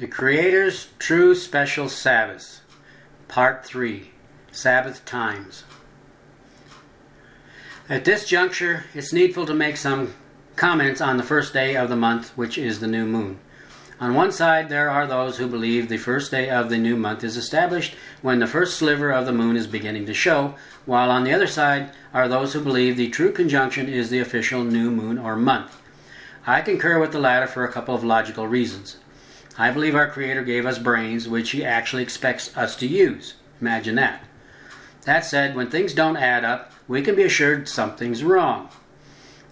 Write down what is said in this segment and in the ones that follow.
The Creator's True Special Sabbath, Part 3 Sabbath Times. At this juncture, it's needful to make some comments on the first day of the month, which is the new moon. On one side, there are those who believe the first day of the new month is established when the first sliver of the moon is beginning to show, while on the other side are those who believe the true conjunction is the official new moon or month. I concur with the latter for a couple of logical reasons. I believe our Creator gave us brains which He actually expects us to use. Imagine that. That said, when things don't add up, we can be assured something's wrong.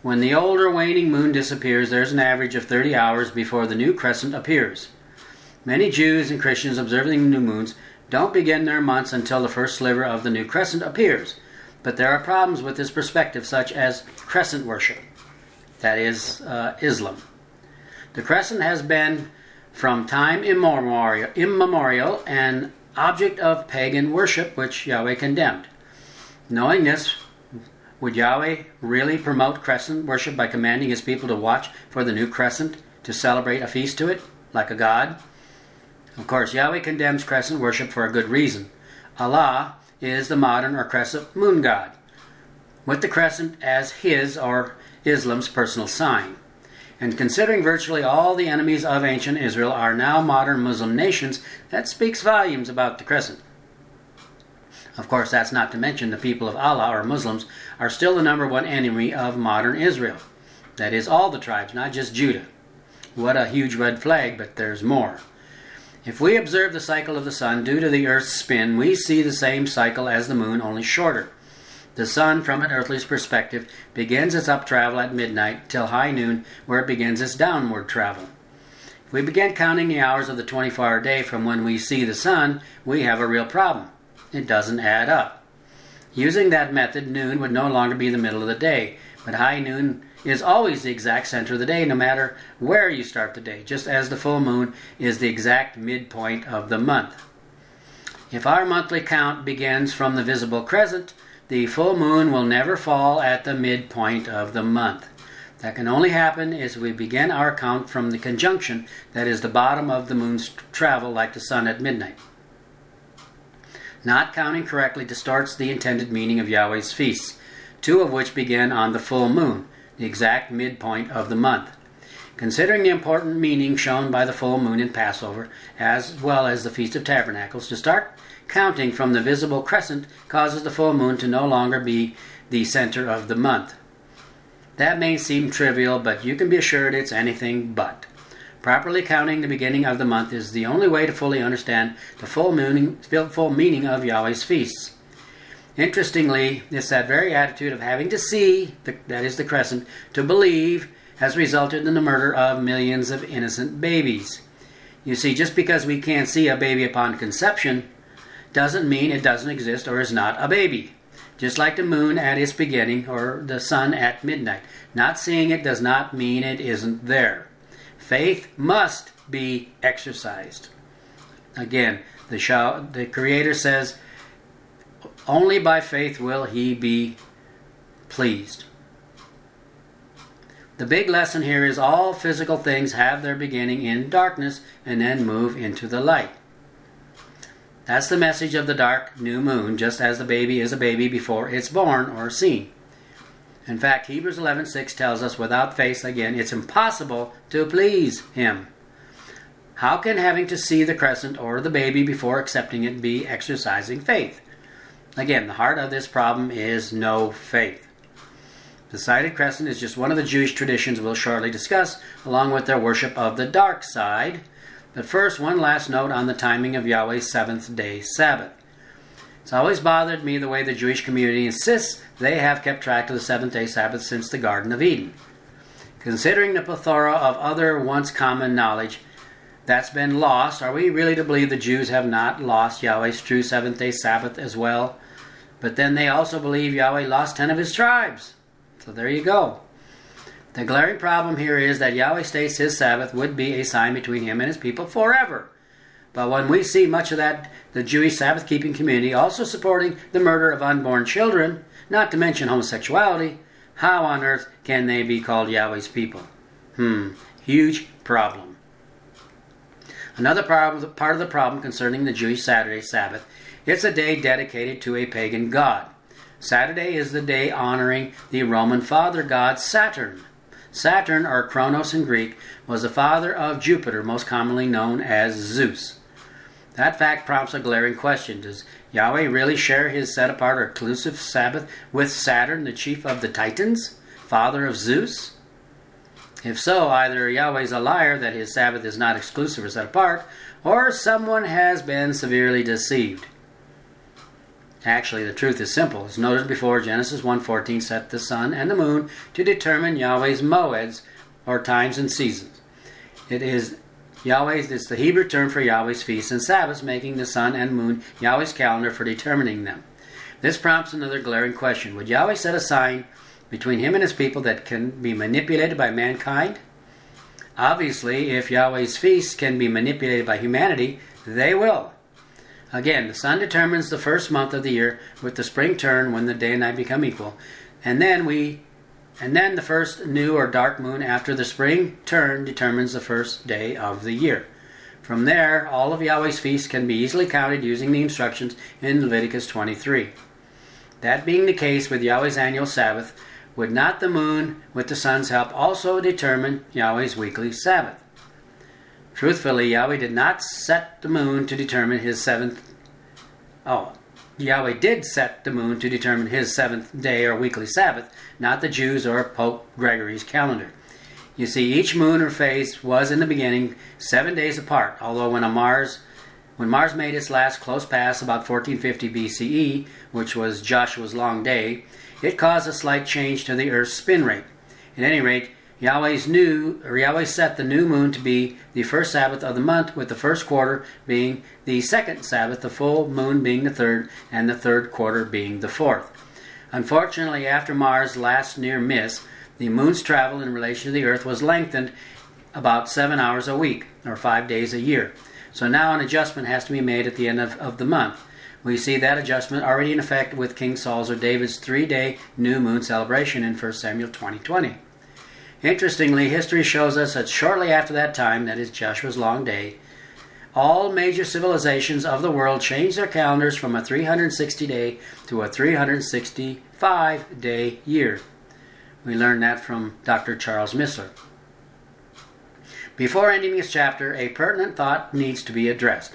When the older waning moon disappears, there's an average of 30 hours before the new crescent appears. Many Jews and Christians observing new moons don't begin their months until the first sliver of the new crescent appears. But there are problems with this perspective, such as crescent worship, that is, uh, Islam. The crescent has been from time immemorial, immemorial an object of pagan worship which Yahweh condemned. Knowing this, would Yahweh really promote crescent worship by commanding his people to watch for the new crescent to celebrate a feast to it, like a god? Of course, Yahweh condemns crescent worship for a good reason. Allah is the modern or crescent moon god, with the crescent as his or Islam's personal sign. And considering virtually all the enemies of ancient Israel are now modern Muslim nations, that speaks volumes about the crescent. Of course, that's not to mention the people of Allah, or Muslims, are still the number one enemy of modern Israel. That is, all the tribes, not just Judah. What a huge red flag, but there's more. If we observe the cycle of the sun due to the earth's spin, we see the same cycle as the moon, only shorter. The sun, from an earthly perspective, begins its up travel at midnight till high noon, where it begins its downward travel. If we begin counting the hours of the 24 hour day from when we see the sun, we have a real problem. It doesn't add up. Using that method, noon would no longer be the middle of the day, but high noon is always the exact center of the day, no matter where you start the day, just as the full moon is the exact midpoint of the month. If our monthly count begins from the visible crescent, the full moon will never fall at the midpoint of the month. That can only happen as we begin our count from the conjunction, that is, the bottom of the moon's travel like the sun at midnight. Not counting correctly distorts the intended meaning of Yahweh's feasts, two of which begin on the full moon, the exact midpoint of the month. Considering the important meaning shown by the full moon in Passover, as well as the Feast of Tabernacles, to start counting from the visible crescent causes the full moon to no longer be the center of the month. That may seem trivial, but you can be assured it's anything but. Properly counting the beginning of the month is the only way to fully understand the full meaning, full meaning of Yahweh's feasts. Interestingly, it's that very attitude of having to see, the, that is the crescent, to believe, has resulted in the murder of millions of innocent babies. You see, just because we can't see a baby upon conception doesn't mean it doesn't exist or is not a baby. Just like the moon at its beginning or the sun at midnight. Not seeing it does not mean it isn't there. Faith must be exercised. Again, the, the Creator says, only by faith will He be pleased. The big lesson here is all physical things have their beginning in darkness and then move into the light. That's the message of the dark new moon, just as the baby is a baby before it's born or seen. In fact, Hebrews 11:6 tells us without faith again, it's impossible to please him. How can having to see the crescent or the baby before accepting it be exercising faith? Again, the heart of this problem is no faith. The sighted crescent is just one of the Jewish traditions we'll shortly discuss, along with their worship of the dark side, but first, one last note on the timing of Yahweh's seventh day Sabbath. It's always bothered me the way the Jewish community insists they have kept track of the seventh day Sabbath since the Garden of Eden. Considering the plethora of other once common knowledge that's been lost, are we really to believe the Jews have not lost Yahweh's true seventh day Sabbath as well? But then they also believe Yahweh lost ten of his tribes. So there you go. The glaring problem here is that Yahweh states his Sabbath would be a sign between him and his people forever. But when we see much of that, the Jewish Sabbath keeping community also supporting the murder of unborn children, not to mention homosexuality, how on earth can they be called Yahweh's people? Hmm, huge problem. Another the, part of the problem concerning the Jewish Saturday Sabbath, it's a day dedicated to a pagan god. Saturday is the day honoring the Roman father god Saturn. Saturn, or Kronos in Greek, was the father of Jupiter, most commonly known as Zeus. That fact prompts a glaring question Does Yahweh really share his set apart or exclusive Sabbath with Saturn, the chief of the Titans, father of Zeus? If so, either Yahweh is a liar that his Sabbath is not exclusive or set apart, or someone has been severely deceived. Actually, the truth is simple. As noted before, Genesis 1.14 set the sun and the moon to determine Yahweh's moeds, or times and seasons. It is Yahweh's, it's the Hebrew term for Yahweh's feasts and Sabbaths, making the sun and moon Yahweh's calendar for determining them. This prompts another glaring question. Would Yahweh set a sign between him and his people that can be manipulated by mankind? Obviously, if Yahweh's feasts can be manipulated by humanity, they will. Again, the sun determines the first month of the year with the spring turn when the day and night become equal. And then we and then the first new or dark moon after the spring turn determines the first day of the year. From there, all of Yahweh's feasts can be easily counted using the instructions in Leviticus 23. That being the case with Yahweh's annual Sabbath, would not the moon, with the sun's help, also determine Yahweh's weekly Sabbath? Truthfully, Yahweh did not set the moon to determine his seventh. Oh, Yahweh did set the moon to determine his seventh day or weekly Sabbath, not the Jews or Pope Gregory's calendar. You see, each moon or phase was in the beginning seven days apart, although when Mars when Mars made its last close pass about 1450 BCE, which was Joshua's long day, it caused a slight change to the Earth's spin rate. At any rate, Yahweh's new, or Yahweh set the new moon to be the first Sabbath of the month, with the first quarter being the second Sabbath, the full moon being the third, and the third quarter being the fourth. Unfortunately, after Mars' last near miss, the moon's travel in relation to the Earth was lengthened about seven hours a week, or five days a year. So now an adjustment has to be made at the end of, of the month. We see that adjustment already in effect with King Saul's or David's three day new moon celebration in 1 Samuel 2020. 20. Interestingly, history shows us that shortly after that time, that is Joshua's long day, all major civilizations of the world changed their calendars from a 360 day to a 365 day year. We learned that from Dr. Charles Missler. Before ending this chapter, a pertinent thought needs to be addressed.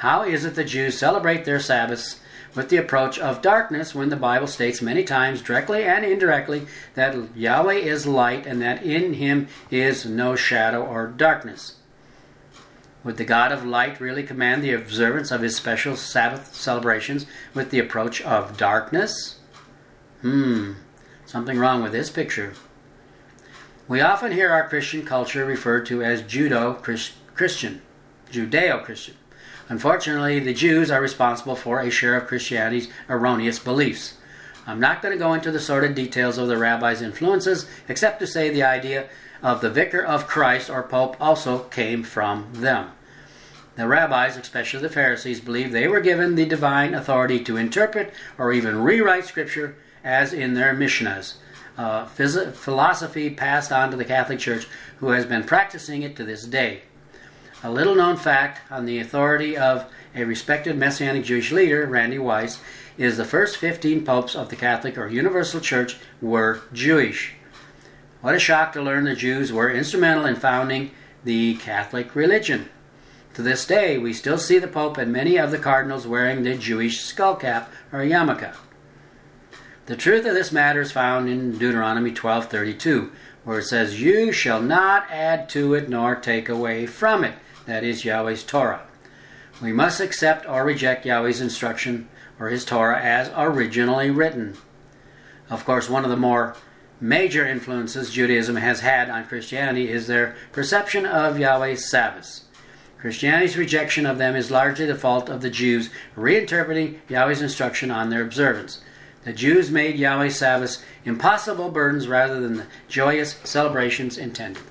How is it the Jews celebrate their Sabbaths with the approach of darkness when the Bible states many times, directly and indirectly, that Yahweh is light and that in him is no shadow or darkness. Would the God of light really command the observance of his special Sabbath celebrations with the approach of darkness? Hmm, something wrong with this picture. We often hear our Christian culture referred to as Judo Christian, Judeo Christian. Unfortunately, the Jews are responsible for a share of Christianity's erroneous beliefs. I'm not going to go into the sordid details of the rabbis' influences, except to say the idea of the vicar of Christ or pope also came from them. The rabbis, especially the Pharisees, believed they were given the divine authority to interpret or even rewrite Scripture as in their Mishnahs, philosophy passed on to the Catholic Church, who has been practicing it to this day. A little known fact on the authority of a respected Messianic Jewish leader, Randy Weiss, is the first 15 popes of the Catholic or Universal Church were Jewish. What a shock to learn the Jews were instrumental in founding the Catholic religion. To this day, we still see the Pope and many of the cardinals wearing the Jewish skull cap or yarmulke. The truth of this matter is found in Deuteronomy 12:32, where it says, "You shall not add to it nor take away from it." That is Yahweh's Torah. We must accept or reject Yahweh's instruction or his Torah as originally written. Of course, one of the more major influences Judaism has had on Christianity is their perception of Yahweh's Sabbaths. Christianity's rejection of them is largely the fault of the Jews reinterpreting Yahweh's instruction on their observance. The Jews made Yahweh's Sabbaths impossible burdens rather than the joyous celebrations intended.